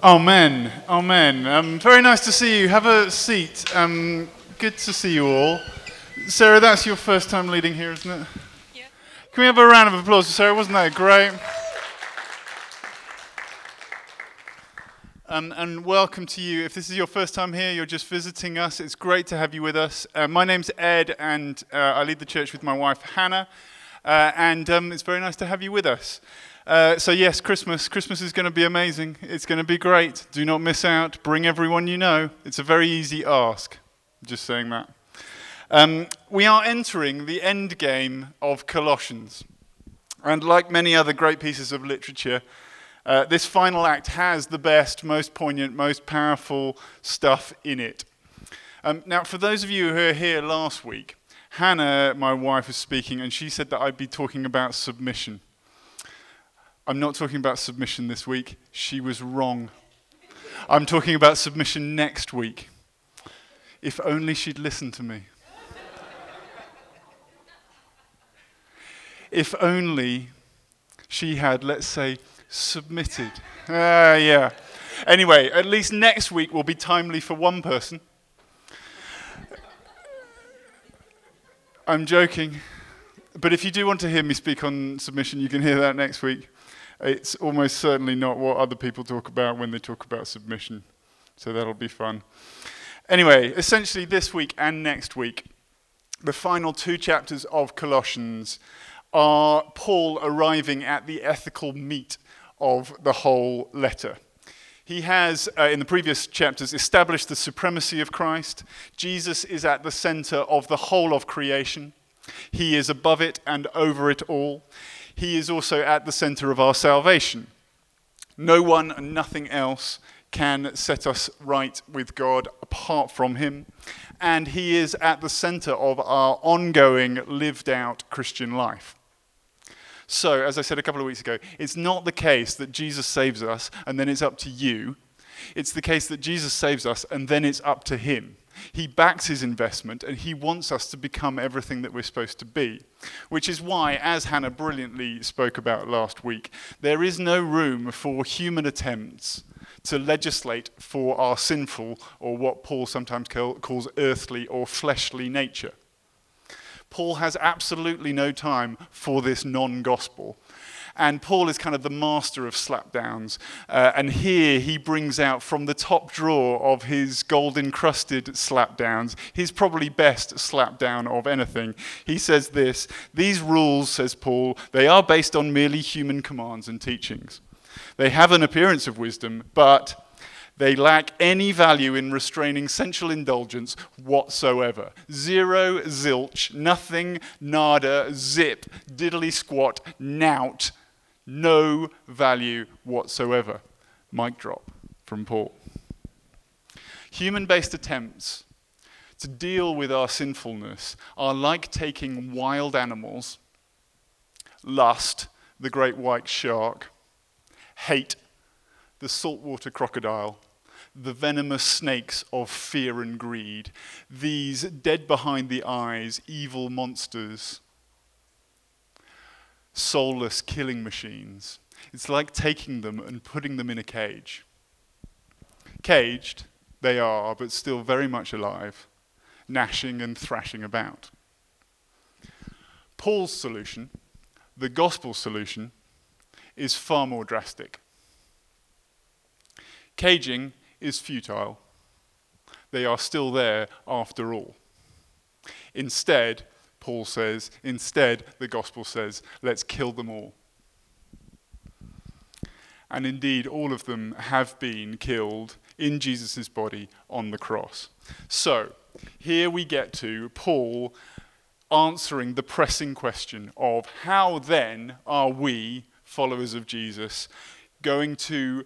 Amen. Amen. Um, very nice to see you. Have a seat. Um, good to see you all. Sarah, that's your first time leading here, isn't it? Yeah. Can we have a round of applause for Sarah? Wasn't that great? Um, and welcome to you. If this is your first time here, you're just visiting us, it's great to have you with us. Uh, my name's Ed, and uh, I lead the church with my wife, Hannah. Uh, and um, it's very nice to have you with us. Uh, so, yes, Christmas. Christmas is going to be amazing. It's going to be great. Do not miss out. Bring everyone you know. It's a very easy ask. Just saying that. Um, we are entering the end game of Colossians. And like many other great pieces of literature, uh, this final act has the best, most poignant, most powerful stuff in it. Um, now, for those of you who were here last week, Hannah, my wife, was speaking, and she said that I'd be talking about submission. I'm not talking about submission this week. She was wrong. I'm talking about submission next week. If only she'd listened to me. if only she had, let's say, submitted. Ah, uh, yeah. Anyway, at least next week will be timely for one person. I'm joking. But if you do want to hear me speak on submission, you can hear that next week. It's almost certainly not what other people talk about when they talk about submission. So that'll be fun. Anyway, essentially, this week and next week, the final two chapters of Colossians are Paul arriving at the ethical meat of the whole letter. He has, uh, in the previous chapters, established the supremacy of Christ. Jesus is at the center of the whole of creation. He is above it and over it all. He is also at the center of our salvation. No one and nothing else can set us right with God apart from Him. And He is at the center of our ongoing, lived out Christian life. So, as I said a couple of weeks ago, it's not the case that Jesus saves us and then it's up to you. It's the case that Jesus saves us and then it's up to him. He backs his investment and he wants us to become everything that we're supposed to be. Which is why, as Hannah brilliantly spoke about last week, there is no room for human attempts to legislate for our sinful, or what Paul sometimes call, calls earthly or fleshly nature. Paul has absolutely no time for this non gospel. And Paul is kind of the master of slapdowns. Uh, and here he brings out from the top drawer of his gold encrusted slapdowns his probably best slapdown of anything. He says this These rules, says Paul, they are based on merely human commands and teachings. They have an appearance of wisdom, but they lack any value in restraining sensual indulgence whatsoever. Zero, zilch, nothing, nada, zip, diddly squat, nout. No value whatsoever. Mic drop from Paul. Human based attempts to deal with our sinfulness are like taking wild animals, lust, the great white shark, hate, the saltwater crocodile, the venomous snakes of fear and greed, these dead behind the eyes, evil monsters, soulless killing machines. It's like taking them and putting them in a cage. Caged, they are, but still very much alive, gnashing and thrashing about. Paul's solution, the gospel solution, is far more drastic. Caging is futile. They are still there after all. Instead, Paul says, instead, the gospel says, let's kill them all. And indeed, all of them have been killed in Jesus' body on the cross. So, here we get to Paul answering the pressing question of how then are we, followers of Jesus, going to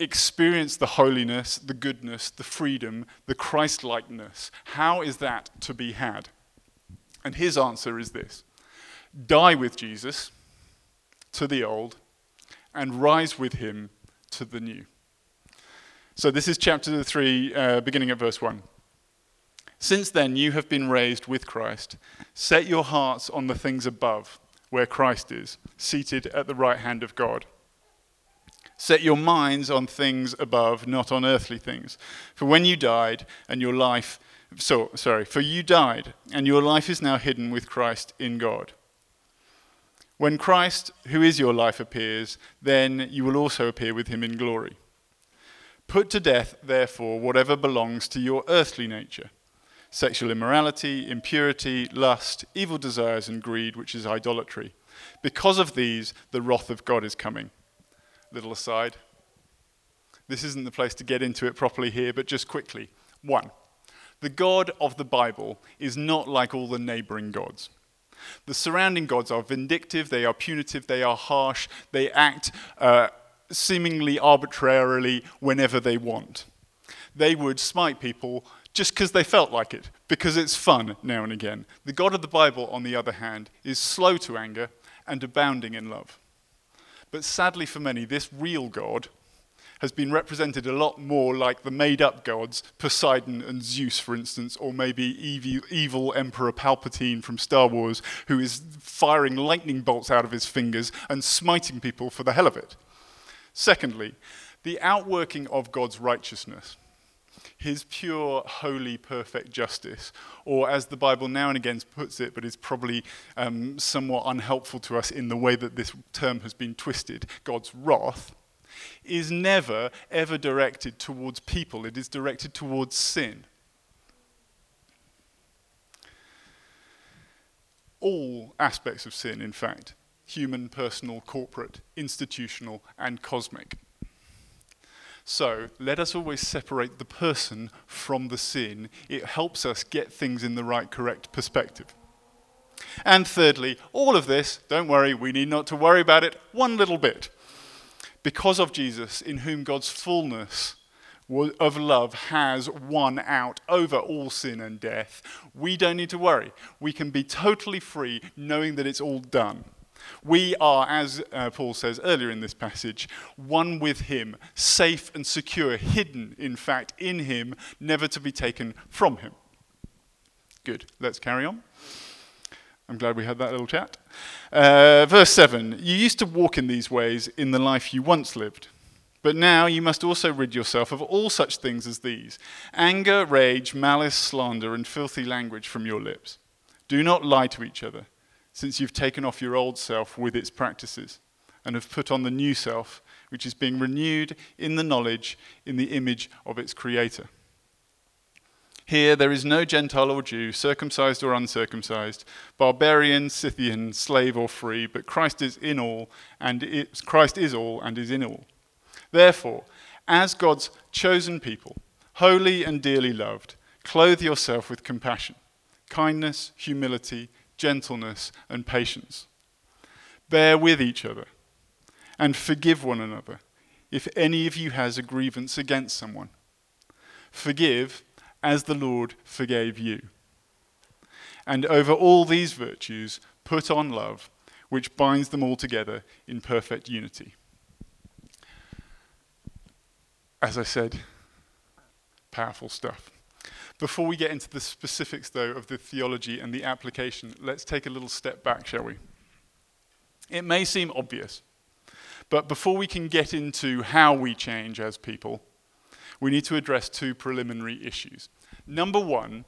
experience the holiness, the goodness, the freedom, the Christ likeness. How is that to be had? And his answer is this die with Jesus to the old and rise with him to the new. So, this is chapter 3, uh, beginning at verse 1. Since then, you have been raised with Christ. Set your hearts on the things above, where Christ is, seated at the right hand of God. Set your minds on things above, not on earthly things. For when you died and your life, so, sorry, for you died and your life is now hidden with Christ in God. When Christ, who is your life, appears, then you will also appear with him in glory. Put to death, therefore, whatever belongs to your earthly nature sexual immorality, impurity, lust, evil desires, and greed, which is idolatry. Because of these, the wrath of God is coming. Little aside. This isn't the place to get into it properly here, but just quickly. One, the God of the Bible is not like all the neighboring gods. The surrounding gods are vindictive, they are punitive, they are harsh, they act uh, seemingly arbitrarily whenever they want. They would smite people just because they felt like it, because it's fun now and again. The God of the Bible, on the other hand, is slow to anger and abounding in love. But sadly for many, this real God has been represented a lot more like the made up gods, Poseidon and Zeus, for instance, or maybe evil, evil, Emperor Palpatine from Star Wars, who is firing lightning bolts out of his fingers and smiting people for the hell of it. Secondly, the outworking of God's righteousness his pure, holy, perfect justice, or as the Bible now and again puts it, but is probably um, somewhat unhelpful to us in the way that this term has been twisted, God's wrath, is never, ever directed towards people. It is directed towards sin. All aspects of sin, in fact human, personal, corporate, institutional, and cosmic. So let us always separate the person from the sin. It helps us get things in the right, correct perspective. And thirdly, all of this, don't worry, we need not to worry about it one little bit. Because of Jesus, in whom God's fullness of love has won out over all sin and death, we don't need to worry. We can be totally free knowing that it's all done. We are, as uh, Paul says earlier in this passage, one with him, safe and secure, hidden, in fact, in him, never to be taken from him. Good, let's carry on. I'm glad we had that little chat. Uh, verse 7 You used to walk in these ways in the life you once lived. But now you must also rid yourself of all such things as these anger, rage, malice, slander, and filthy language from your lips. Do not lie to each other since you've taken off your old self with its practices and have put on the new self, which is being renewed in the knowledge, in the image of its creator. Here there is no Gentile or Jew, circumcised or uncircumcised, barbarian, Scythian, slave or free, but Christ is in all, and it, Christ is all and is in all. Therefore, as God's chosen people, holy and dearly loved, clothe yourself with compassion, kindness, humility, gentleness, and patience. Bear with each other and forgive one another if any of you has a grievance against someone. Forgive as the Lord forgave you. And over all these virtues, put on love, which binds them all together in perfect unity. As I said, powerful stuff. Before we get into the specifics, though, of the theology and the application, let's take a little step back, shall we? It may seem obvious, but before we can get into how we change as people, we need to address two preliminary issues. Number one,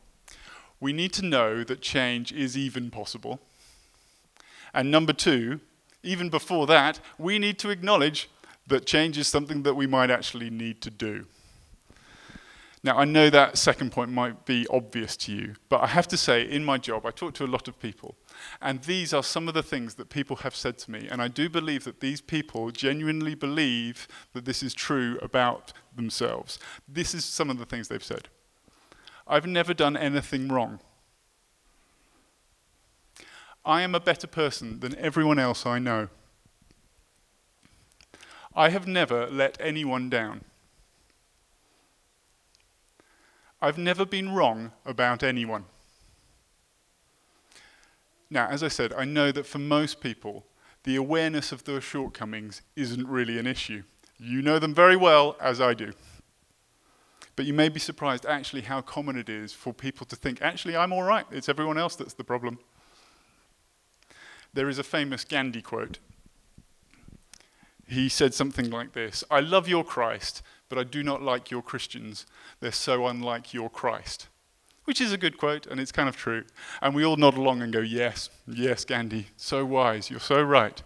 we need to know that change is even possible. And number two, even before that, we need to acknowledge that change is something that we might actually need to do. Now, I know that second point might be obvious to you, but I have to say, in my job, I talk to a lot of people, and these are some of the things that people have said to me, and I do believe that these people genuinely believe that this is true about themselves. This is some of the things they've said. I've never done anything wrong. I am a better person than everyone else I know. I have never let anyone down. I've never been wrong about anyone. Now, as I said, I know that for most people, the awareness of their shortcomings isn't really an issue. You know them very well, as I do. But you may be surprised actually how common it is for people to think, actually, I'm all right. It's everyone else that's the problem. There is a famous Gandhi quote. he said something like this I love your Christ, but I do not like your Christians. They're so unlike your Christ. Which is a good quote, and it's kind of true. And we all nod along and go, Yes, yes, Gandhi, so wise, you're so right.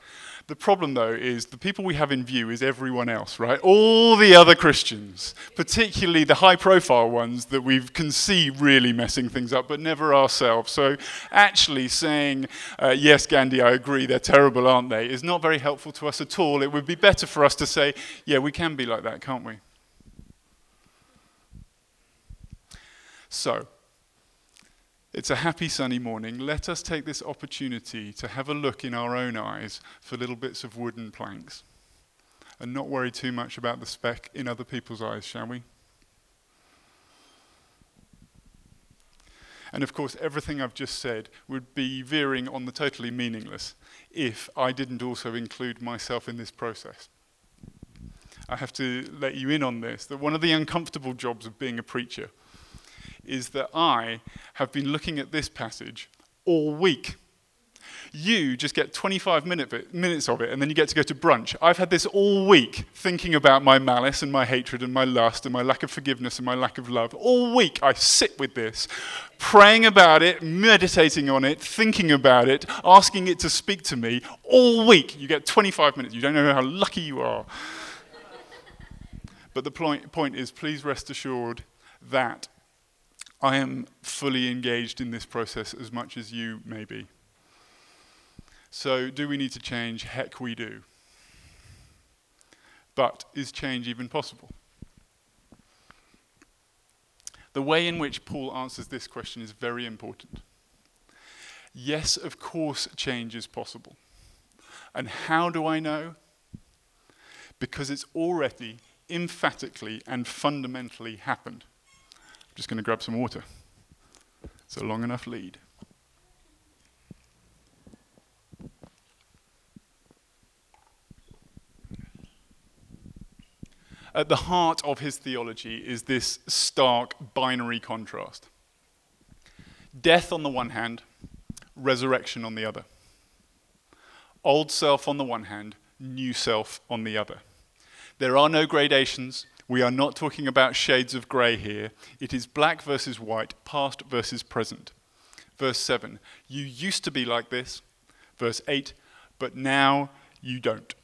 The problem, though, is the people we have in view is everyone else, right? All the other Christians, particularly the high profile ones that we can see really messing things up, but never ourselves. So actually saying, uh, yes, Gandhi, I agree, they're terrible, aren't they, is not very helpful to us at all. It would be better for us to say, yeah, we can be like that, can't we? So, it's a happy sunny morning. Let us take this opportunity to have a look in our own eyes for little bits of wooden planks and not worry too much about the speck in other people's eyes, shall we? And of course, everything I've just said would be veering on the totally meaningless if I didn't also include myself in this process. I have to let you in on this that one of the uncomfortable jobs of being a preacher is that I have been looking at this passage all week. You just get 25 minute minutes of it and then you get to go to brunch. I've had this all week thinking about my malice and my hatred and my lust and my lack of forgiveness and my lack of love. All week I sit with this, praying about it, meditating on it, thinking about it, asking it to speak to me. All week you get 25 minutes. You don't know how lucky you are. But the point, point is, please rest assured that I am fully engaged in this process as much as you may be. So, do we need to change? Heck, we do. But is change even possible? The way in which Paul answers this question is very important. Yes, of course, change is possible. And how do I know? Because it's already emphatically and fundamentally happened just going to grab some water. It's a long enough lead. At the heart of his theology is this stark binary contrast death on the one hand, resurrection on the other. Old self on the one hand, new self on the other. There are no gradations, we are not talking about shades of grey here. It is black versus white, past versus present. Verse 7 You used to be like this. Verse 8 But now you don't.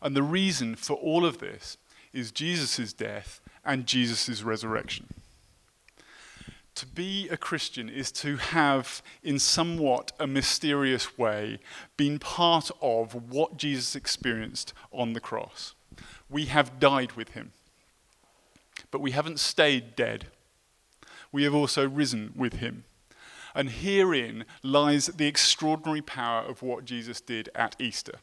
And the reason for all of this is Jesus' death and Jesus' resurrection. To be a Christian is to have, in somewhat a mysterious way, been part of what Jesus experienced on the cross we have died with him. But we haven't stayed dead. We have also risen with him. And herein lies the extraordinary power of what Jesus did at Easter.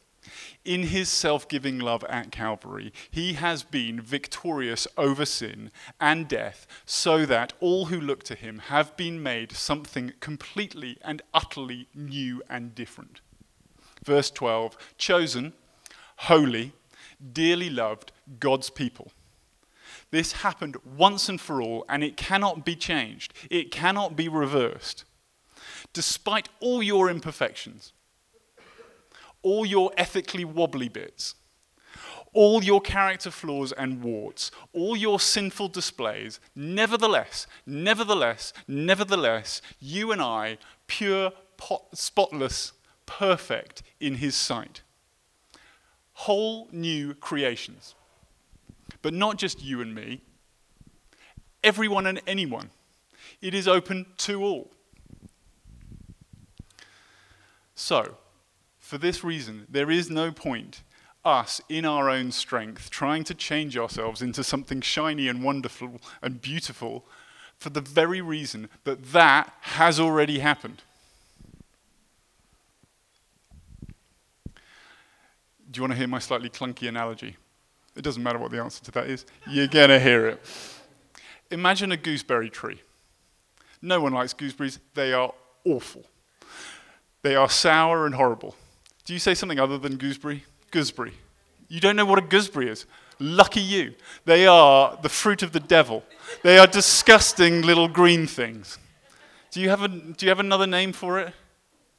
In his self giving love at Calvary, he has been victorious over sin and death, so that all who look to him have been made something completely and utterly new and different. Verse 12 chosen, holy, dearly loved God's people. This happened once and for all, and it cannot be changed. It cannot be reversed. Despite all your imperfections, all your ethically wobbly bits, all your character flaws and warts, all your sinful displays, nevertheless, nevertheless, nevertheless, you and I, pure, spotless, perfect in His sight whole new creations. But not just you and me, everyone and anyone. It is open to all. So, for this reason, there is no point us in our own strength trying to change ourselves into something shiny and wonderful and beautiful for the very reason that that has already happened. Do you want to hear my slightly clunky analogy? It doesn't matter what the answer to that is. You're going to hear it. Imagine a gooseberry tree. No one likes gooseberries. They are awful. They are sour and horrible. Do you say something other than gooseberry? Gooseberry. You don't know what a gooseberry is. Lucky you. They are the fruit of the devil. They are disgusting little green things. Do you have, a, do you have another name for it?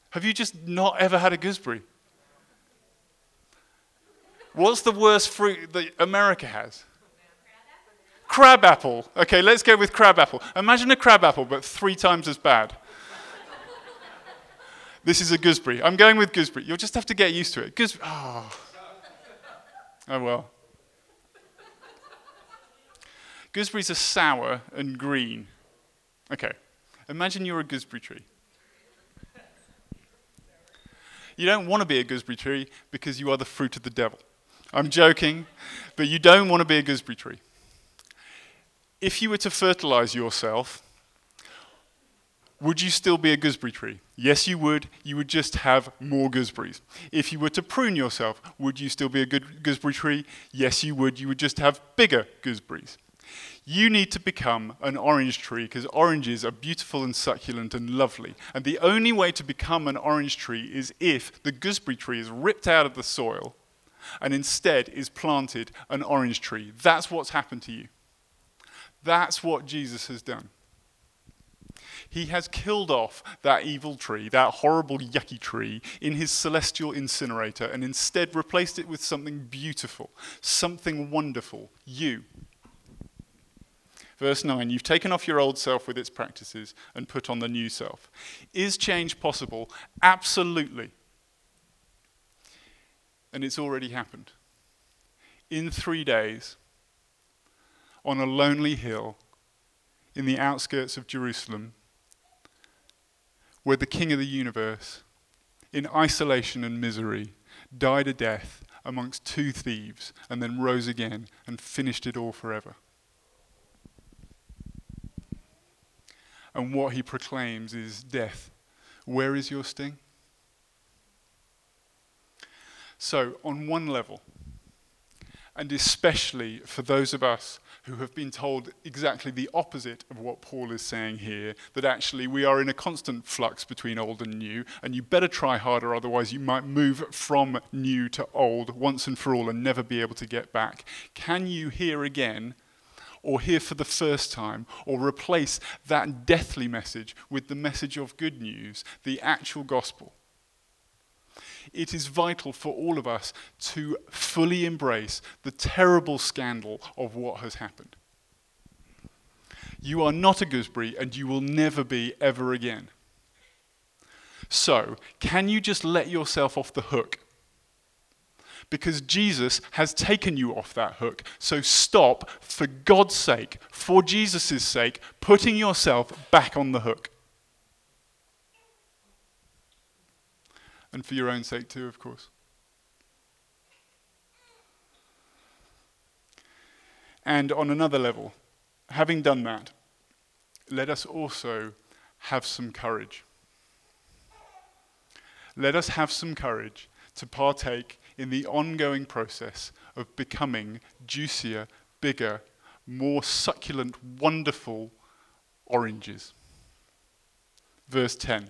Have you just not ever had a gooseberry? What's the worst fruit that America has? Crab apple. Okay, let's go with crab apple. Imagine a crab apple, but three times as bad. this is a gooseberry. I'm going with gooseberry. You'll just have to get used to it. Goose- oh. oh well. Gooseberries are sour and green. Okay, imagine you're a gooseberry tree. You don't want to be a gooseberry tree because you are the fruit of the devil. I'm joking, but you don't want to be a gooseberry tree. If you were to fertilize yourself, would you still be a gooseberry tree? Yes, you would. You would just have more gooseberries. If you were to prune yourself, would you still be a good gooseberry tree? Yes, you would. You would just have bigger gooseberries. You need to become an orange tree because oranges are beautiful and succulent and lovely. And the only way to become an orange tree is if the gooseberry tree is ripped out of the soil and instead is planted an orange tree. That's what's happened to you. That's what Jesus has done. He has killed off that evil tree, that horrible, yucky tree, in his celestial incinerator and instead replaced it with something beautiful, something wonderful you. Verse 9 You've taken off your old self with its practices and put on the new self. Is change possible? Absolutely. And it's already happened. In three days, on a lonely hill in the outskirts of Jerusalem, where the King of the universe, in isolation and misery, died a death amongst two thieves and then rose again and finished it all forever. And what he proclaims is death. Where is your sting? So, on one level, and especially for those of us who have been told exactly the opposite of what Paul is saying here, that actually we are in a constant flux between old and new, and you better try harder, otherwise, you might move from new to old once and for all and never be able to get back. Can you hear again? Or hear for the first time, or replace that deathly message with the message of good news, the actual gospel it is vital for all of us to fully embrace the terrible scandal of what has happened. You are not a gooseberry, and you will never be ever again. So, can you just let yourself off the hook? Because Jesus has taken you off that hook. So stop, for God's sake, for Jesus' sake, putting yourself back on the hook. And for your own sake too, of course. And on another level, having done that, let us also have some courage. Let us have some courage to partake in the ongoing process of becoming juicier, bigger, more succulent, wonderful oranges. Verse 10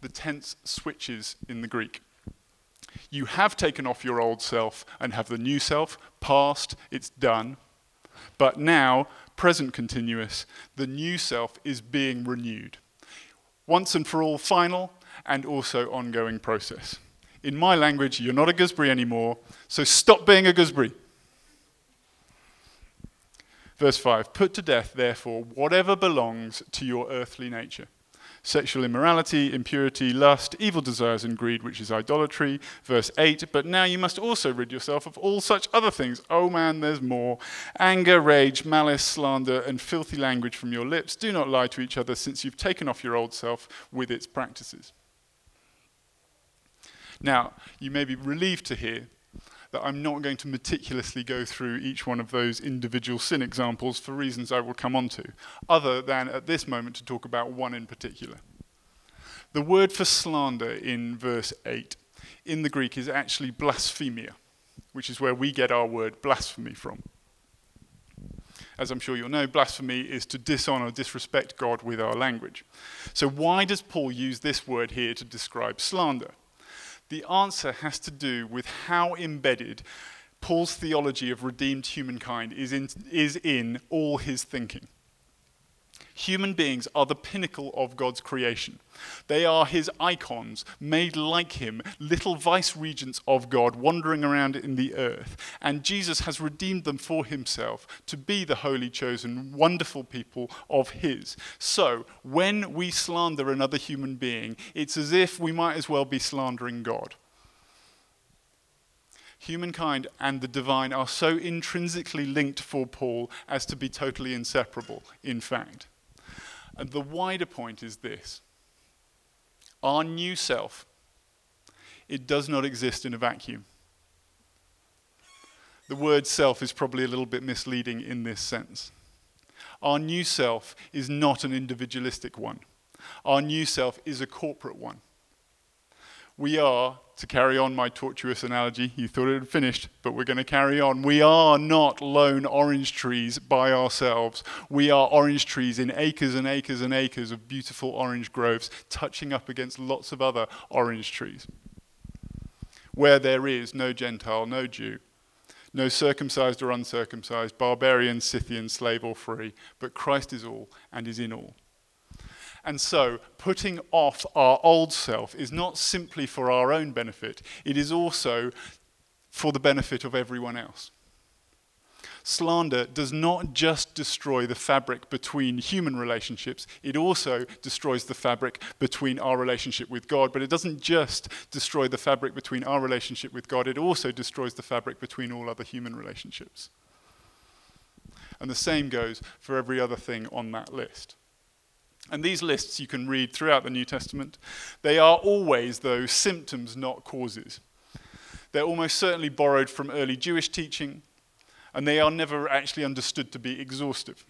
the tense switches in the Greek. You have taken off your old self and have the new self, past, it's done. But now, present continuous, the new self is being renewed. Once and for all, final and also ongoing process. In my language, you're not a gooseberry anymore, so stop being a gooseberry. Verse 5 Put to death, therefore, whatever belongs to your earthly nature sexual immorality, impurity, lust, evil desires, and greed, which is idolatry. Verse 8 But now you must also rid yourself of all such other things. Oh man, there's more. Anger, rage, malice, slander, and filthy language from your lips. Do not lie to each other, since you've taken off your old self with its practices. Now, you may be relieved to hear that I'm not going to meticulously go through each one of those individual sin examples for reasons I will come on to, other than at this moment to talk about one in particular. The word for slander in verse 8 in the Greek is actually blasphemia, which is where we get our word blasphemy from. As I'm sure you'll know, blasphemy is to dishonor, disrespect God with our language. So, why does Paul use this word here to describe slander? The answer has to do with how embedded Paul's theology of redeemed humankind is in, is in all his thinking. Human beings are the pinnacle of God's creation. They are his icons, made like him, little vice regents of God wandering around in the earth. And Jesus has redeemed them for himself to be the holy, chosen, wonderful people of his. So, when we slander another human being, it's as if we might as well be slandering God. Humankind and the divine are so intrinsically linked for Paul as to be totally inseparable, in fact. And the wider point is this our new self, it does not exist in a vacuum. The word self is probably a little bit misleading in this sense. Our new self is not an individualistic one. Our new self is a corporate one. We are, to carry on my tortuous analogy, you thought it had finished, but we're going to carry on. We are not lone orange trees by ourselves. We are orange trees in acres and acres and acres of beautiful orange groves, touching up against lots of other orange trees. Where there is no Gentile, no Jew, no circumcised or uncircumcised, barbarian, Scythian, slave or free, but Christ is all and is in all. And so, putting off our old self is not simply for our own benefit, it is also for the benefit of everyone else. Slander does not just destroy the fabric between human relationships, it also destroys the fabric between our relationship with God. But it doesn't just destroy the fabric between our relationship with God, it also destroys the fabric between all other human relationships. And the same goes for every other thing on that list. And these lists you can read throughout the New Testament. They are always, though, symptoms, not causes. They're almost certainly borrowed from early Jewish teaching, and they are never actually understood to be exhaustive.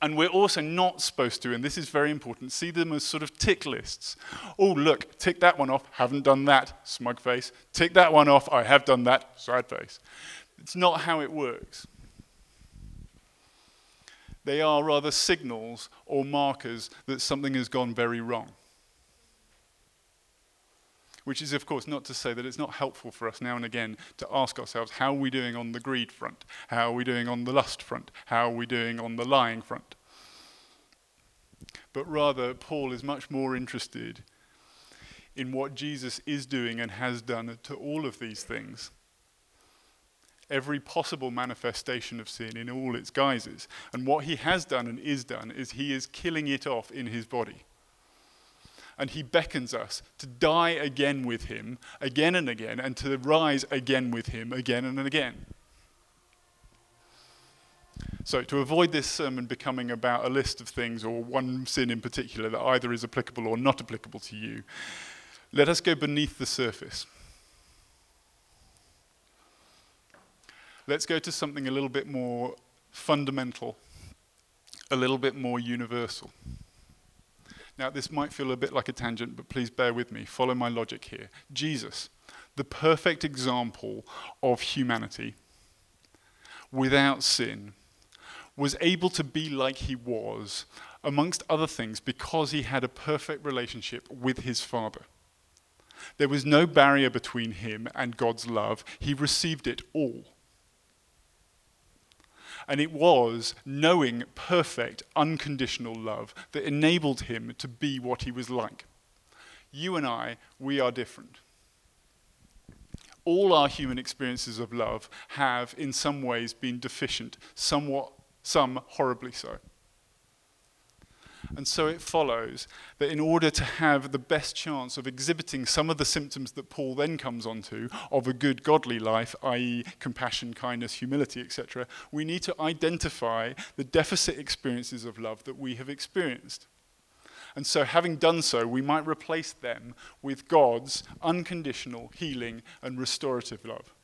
And we're also not supposed to, and this is very important, see them as sort of tick lists. Oh, look, tick that one off, haven't done that, smug face. Tick that one off, I have done that, sad face. It's not how it works. They are rather signals or markers that something has gone very wrong. Which is, of course, not to say that it's not helpful for us now and again to ask ourselves how are we doing on the greed front? How are we doing on the lust front? How are we doing on the lying front? But rather, Paul is much more interested in what Jesus is doing and has done to all of these things every possible manifestation of sin in all its guises. And what he has done and is done is he is killing it off in his body. And he beckons us to die again with him, again and again, and to rise again with him, again and again. So, to avoid this sermon becoming about a list of things or one sin in particular that either is applicable or not applicable to you, let us go beneath the surface. Let's go to something a little bit more fundamental, a little bit more universal. Now, this might feel a bit like a tangent, but please bear with me. Follow my logic here. Jesus, the perfect example of humanity, without sin, was able to be like he was, amongst other things, because he had a perfect relationship with his Father. There was no barrier between him and God's love, he received it all. And it was knowing perfect, unconditional love that enabled him to be what he was like. You and I, we are different. All our human experiences of love have, in some ways, been deficient, somewhat, some horribly so. And so it follows that in order to have the best chance of exhibiting some of the symptoms that Paul then comes onto of a good godly life, i.e., compassion, kindness, humility, etc., we need to identify the deficit experiences of love that we have experienced. And so, having done so, we might replace them with God's unconditional healing and restorative love.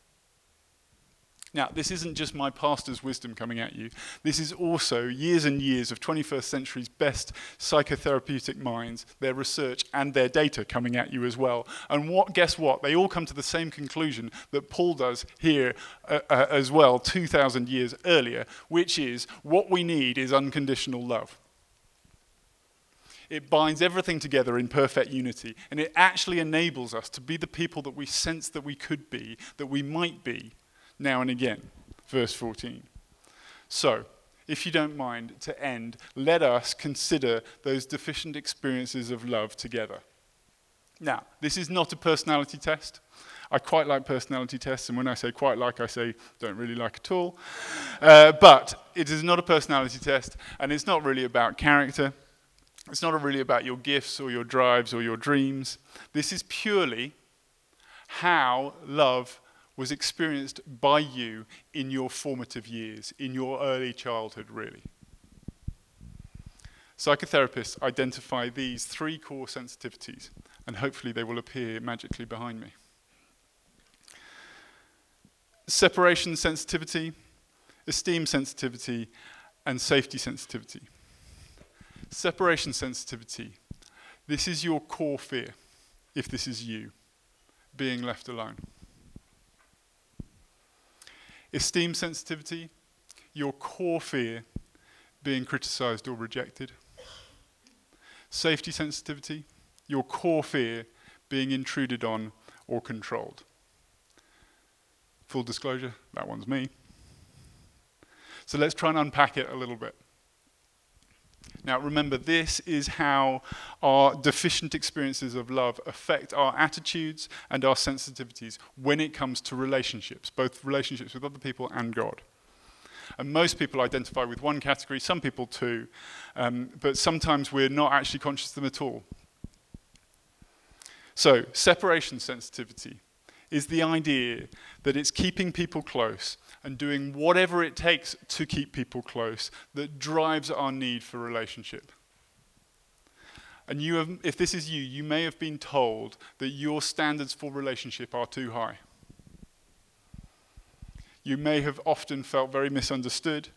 Now, this isn't just my pastor's wisdom coming at you. This is also years and years of 21st century's best psychotherapeutic minds, their research and their data coming at you as well. And what guess what? They all come to the same conclusion that Paul does here uh, uh, as well 2000 years earlier, which is what we need is unconditional love. It binds everything together in perfect unity, and it actually enables us to be the people that we sense that we could be, that we might be now and again. Verse 14. So, if you don't mind, to end, let us consider those deficient experiences of love together. Now, this is not a personality test. I quite like personality tests, and when I say quite like, I say don't really like at all. Uh, but it is not a personality test, and it's not really about character. It's not really about your gifts or your drives or your dreams. This is purely how love was experienced by you in your formative years, in your early childhood, really. Psychotherapists identify these three core sensitivities, and hopefully they will appear magically behind me. Separation sensitivity, esteem sensitivity, and safety sensitivity. Separation sensitivity. This is your core fear, if this is you, being left alone. Esteem sensitivity, your core fear, being criticized or rejected. Safety sensitivity, your core fear, being intruded on or controlled. Full disclosure, that one's me. So let's try and unpack it a little bit. Now, remember, this is how our deficient experiences of love affect our attitudes and our sensitivities when it comes to relationships, both relationships with other people and God. And most people identify with one category, some people two, um, but sometimes we're not actually conscious of them at all. So, separation sensitivity is the idea that it's keeping people close and doing whatever it takes to keep people close that drives our need for relationship. And you have, if this is you, you may have been told that your standards for relationship are too high. You may have often felt very misunderstood,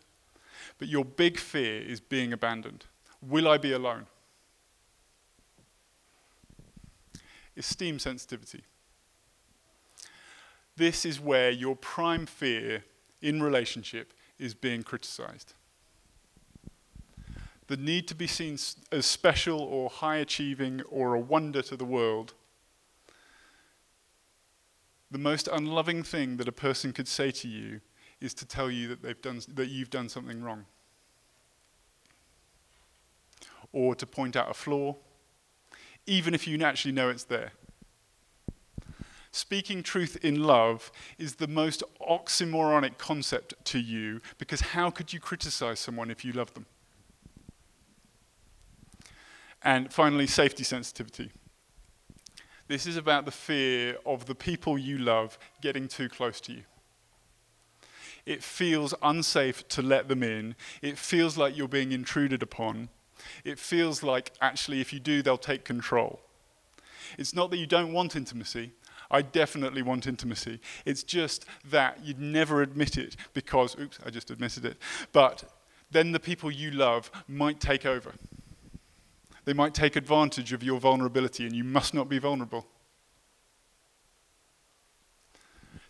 but your big fear is being abandoned. Will I be alone? Esteem sensitivity. This is where your prime fear in relationship is being criticized. The need to be seen as special or high achieving or a wonder to the world. The most unloving thing that a person could say to you is to tell you that, they've done, that you've done something wrong. Or to point out a flaw, even if you actually know it's there speaking truth in love is the most oxymoronic concept to you because how could you criticize someone if you love them? And finally, safety sensitivity. This is about the fear of the people you love getting too close to you. It feels unsafe to let them in. It feels like you're being intruded upon. It feels like actually, if you do, they'll take control. It's not that you don't want intimacy, I definitely want intimacy. It's just that you'd never admit it because, oops, I just admitted it. But then the people you love might take over. They might take advantage of your vulnerability, and you must not be vulnerable.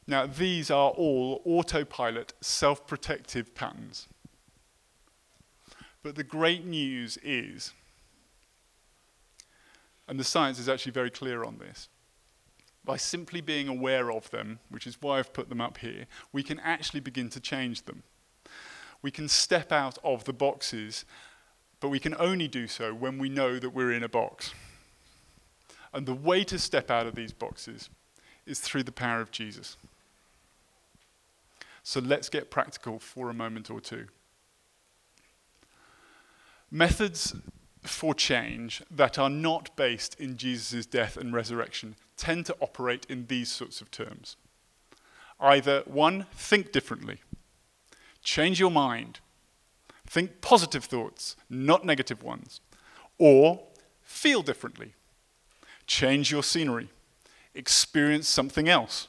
Now, these are all autopilot, self protective patterns. But the great news is, and the science is actually very clear on this, by simply being aware of them, which is why I've put them up here, we can actually begin to change them. We can step out of the boxes, but we can only do so when we know that we're in a box. And the way to step out of these boxes is through the power of Jesus. So let's get practical for a moment or two. Methods for change that are not based in Jesus' death and resurrection tend to operate in these sorts of terms. Either one, think differently, change your mind, think positive thoughts, not negative ones, or feel differently, change your scenery, experience something else,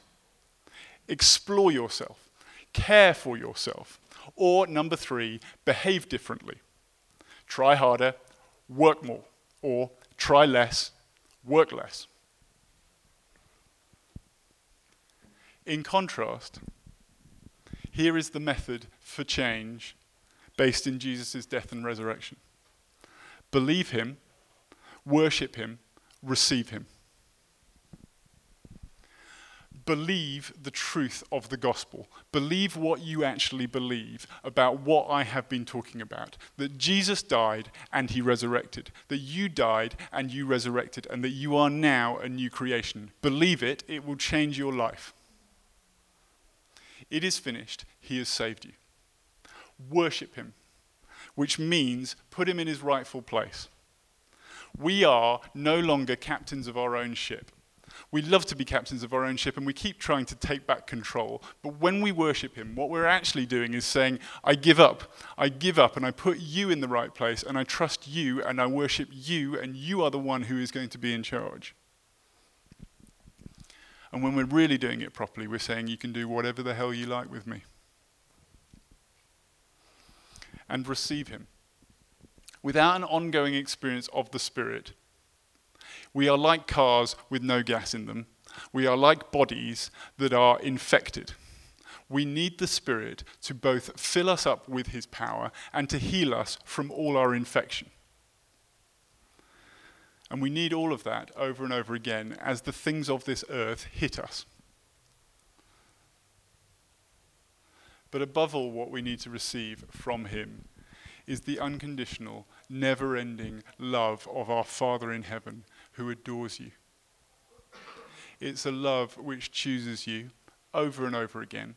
explore yourself, care for yourself, or number three, behave differently, try harder, work more, or try less, work less. In contrast, here is the method for change based in Jesus' death and resurrection believe him, worship him, receive him. Believe the truth of the gospel. Believe what you actually believe about what I have been talking about. That Jesus died and he resurrected. That you died and you resurrected. And that you are now a new creation. Believe it, it will change your life. It is finished. He has saved you. Worship him, which means put him in his rightful place. We are no longer captains of our own ship. We love to be captains of our own ship and we keep trying to take back control. But when we worship Him, what we're actually doing is saying, I give up. I give up and I put you in the right place and I trust you and I worship you and you are the one who is going to be in charge. And when we're really doing it properly, we're saying, You can do whatever the hell you like with me. And receive Him. Without an ongoing experience of the Spirit, we are like cars with no gas in them. We are like bodies that are infected. We need the Spirit to both fill us up with His power and to heal us from all our infection. And we need all of that over and over again as the things of this earth hit us. But above all, what we need to receive from Him is the unconditional, never ending love of our Father in heaven who adores you. It's a love which chooses you over and over again.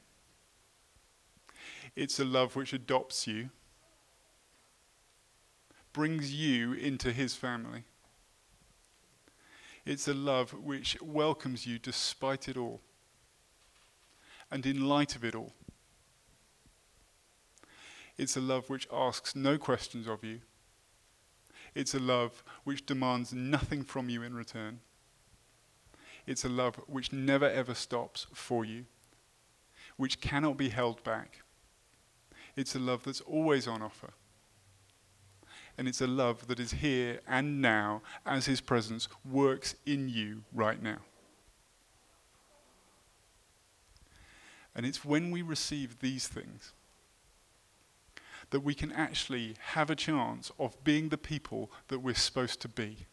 It's a love which adopts you, brings you into his family. It's a love which welcomes you despite it all and in light of it all. It's a love which asks no questions of you it's a love which demands nothing from you in return. It's a love which never ever stops for you, which cannot be held back. It's a love that's always on offer. And it's a love that is here and now as His presence works in you right now. And it's when we receive these things that we can actually have a chance of being the people that we're supposed to be.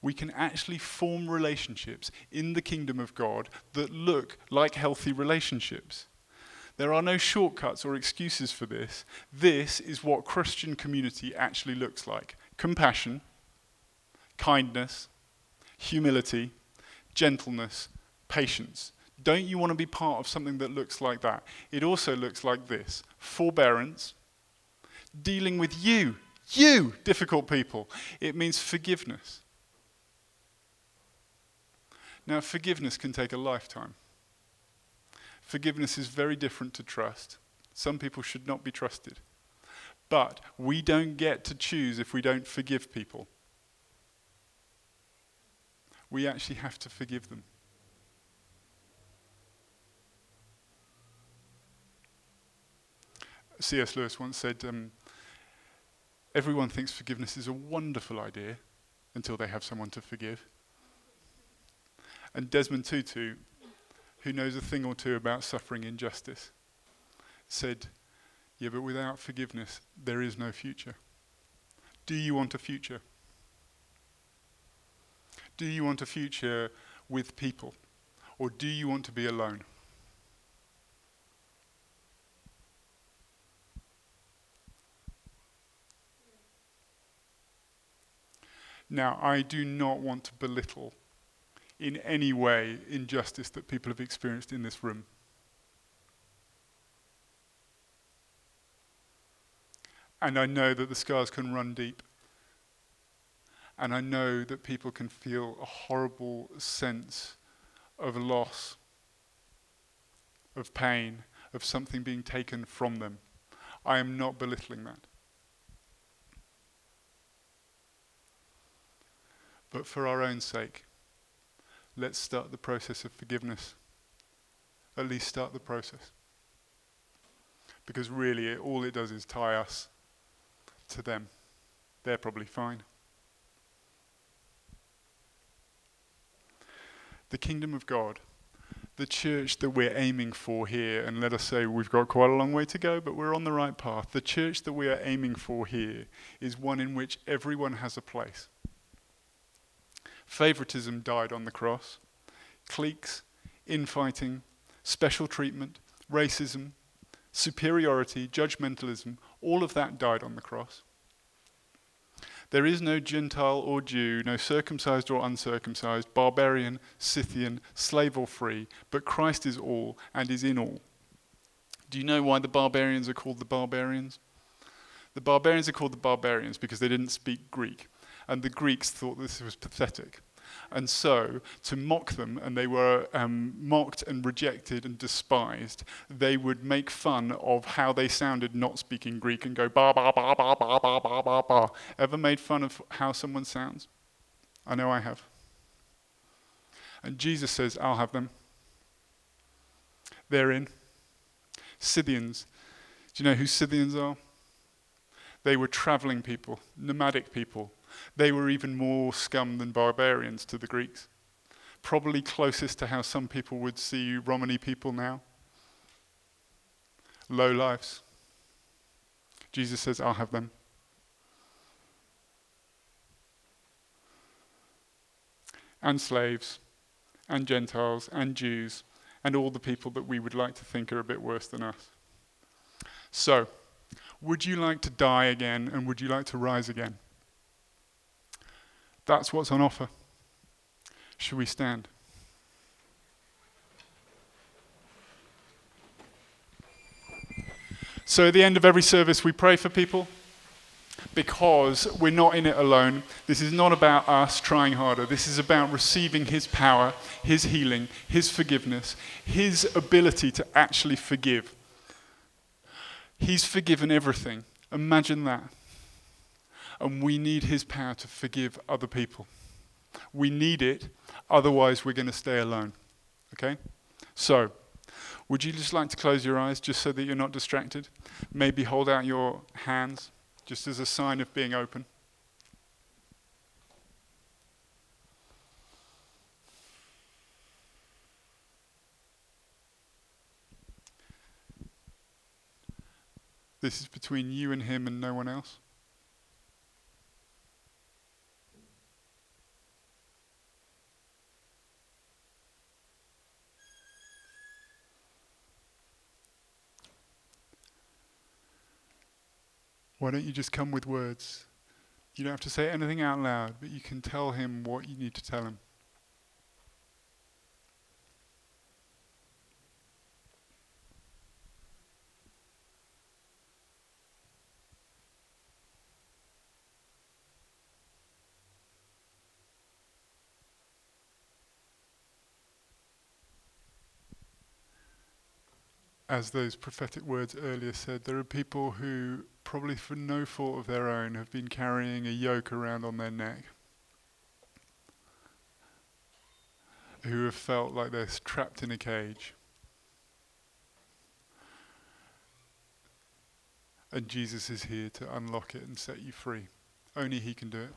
We can actually form relationships in the kingdom of God that look like healthy relationships. There are no shortcuts or excuses for this. This is what Christian community actually looks like compassion, kindness, humility, gentleness, patience, don't you want to be part of something that looks like that? It also looks like this forbearance, dealing with you, you, difficult people. It means forgiveness. Now, forgiveness can take a lifetime. Forgiveness is very different to trust. Some people should not be trusted. But we don't get to choose if we don't forgive people. We actually have to forgive them. C.S. Lewis once said, um, Everyone thinks forgiveness is a wonderful idea until they have someone to forgive. And Desmond Tutu, who knows a thing or two about suffering injustice, said, Yeah, but without forgiveness, there is no future. Do you want a future? Do you want a future with people? Or do you want to be alone? Now, I do not want to belittle in any way injustice that people have experienced in this room. And I know that the scars can run deep. And I know that people can feel a horrible sense of loss, of pain, of something being taken from them. I am not belittling that. But for our own sake, let's start the process of forgiveness. At least start the process. Because really, it, all it does is tie us to them. They're probably fine. The kingdom of God, the church that we're aiming for here, and let us say we've got quite a long way to go, but we're on the right path. The church that we are aiming for here is one in which everyone has a place. Favoritism died on the cross. cliques, infighting, special treatment, racism, superiority, judgmentalism, all of that died on the cross. There is no Gentile or Jew, no circumcised or uncircumcised, barbarian, Scythian, slave or free, but Christ is all and is in all. Do you know why the barbarians are called the barbarians? The barbarians are called the barbarians because they didn't speak Greek, and the Greeks thought this was pathetic. And so, to mock them, and they were um, mocked and rejected and despised, they would make fun of how they sounded not speaking Greek and go ba ba ba ba ba ba ba ba ba. Ever made fun of how someone sounds? I know I have. And Jesus says, I'll have them. They're in. Scythians. Do you know who Scythians are? They were traveling people, nomadic people, they were even more scum than barbarians to the Greeks. Probably closest to how some people would see Romani people now. Low lives. Jesus says, I'll have them. And slaves, and Gentiles, and Jews, and all the people that we would like to think are a bit worse than us. So, would you like to die again, and would you like to rise again? That's what's on offer. Should we stand? So, at the end of every service, we pray for people because we're not in it alone. This is not about us trying harder. This is about receiving His power, His healing, His forgiveness, His ability to actually forgive. He's forgiven everything. Imagine that and we need His power to forgive other people. We need it, otherwise, we're going to stay alone. Okay? So, would you just like to close your eyes just so that you're not distracted? Maybe hold out your hands just as a sign of being open. This is between you and him and no one else. Why don't you just come with words? You don't have to say anything out loud, but you can tell him what you need to tell him. As those prophetic words earlier said, there are people who, probably for no fault of their own, have been carrying a yoke around on their neck. Who have felt like they're trapped in a cage. And Jesus is here to unlock it and set you free. Only He can do it.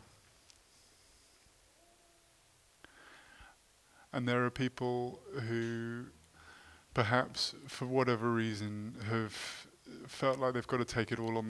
And there are people who perhaps for whatever reason have felt like they've got to take it all on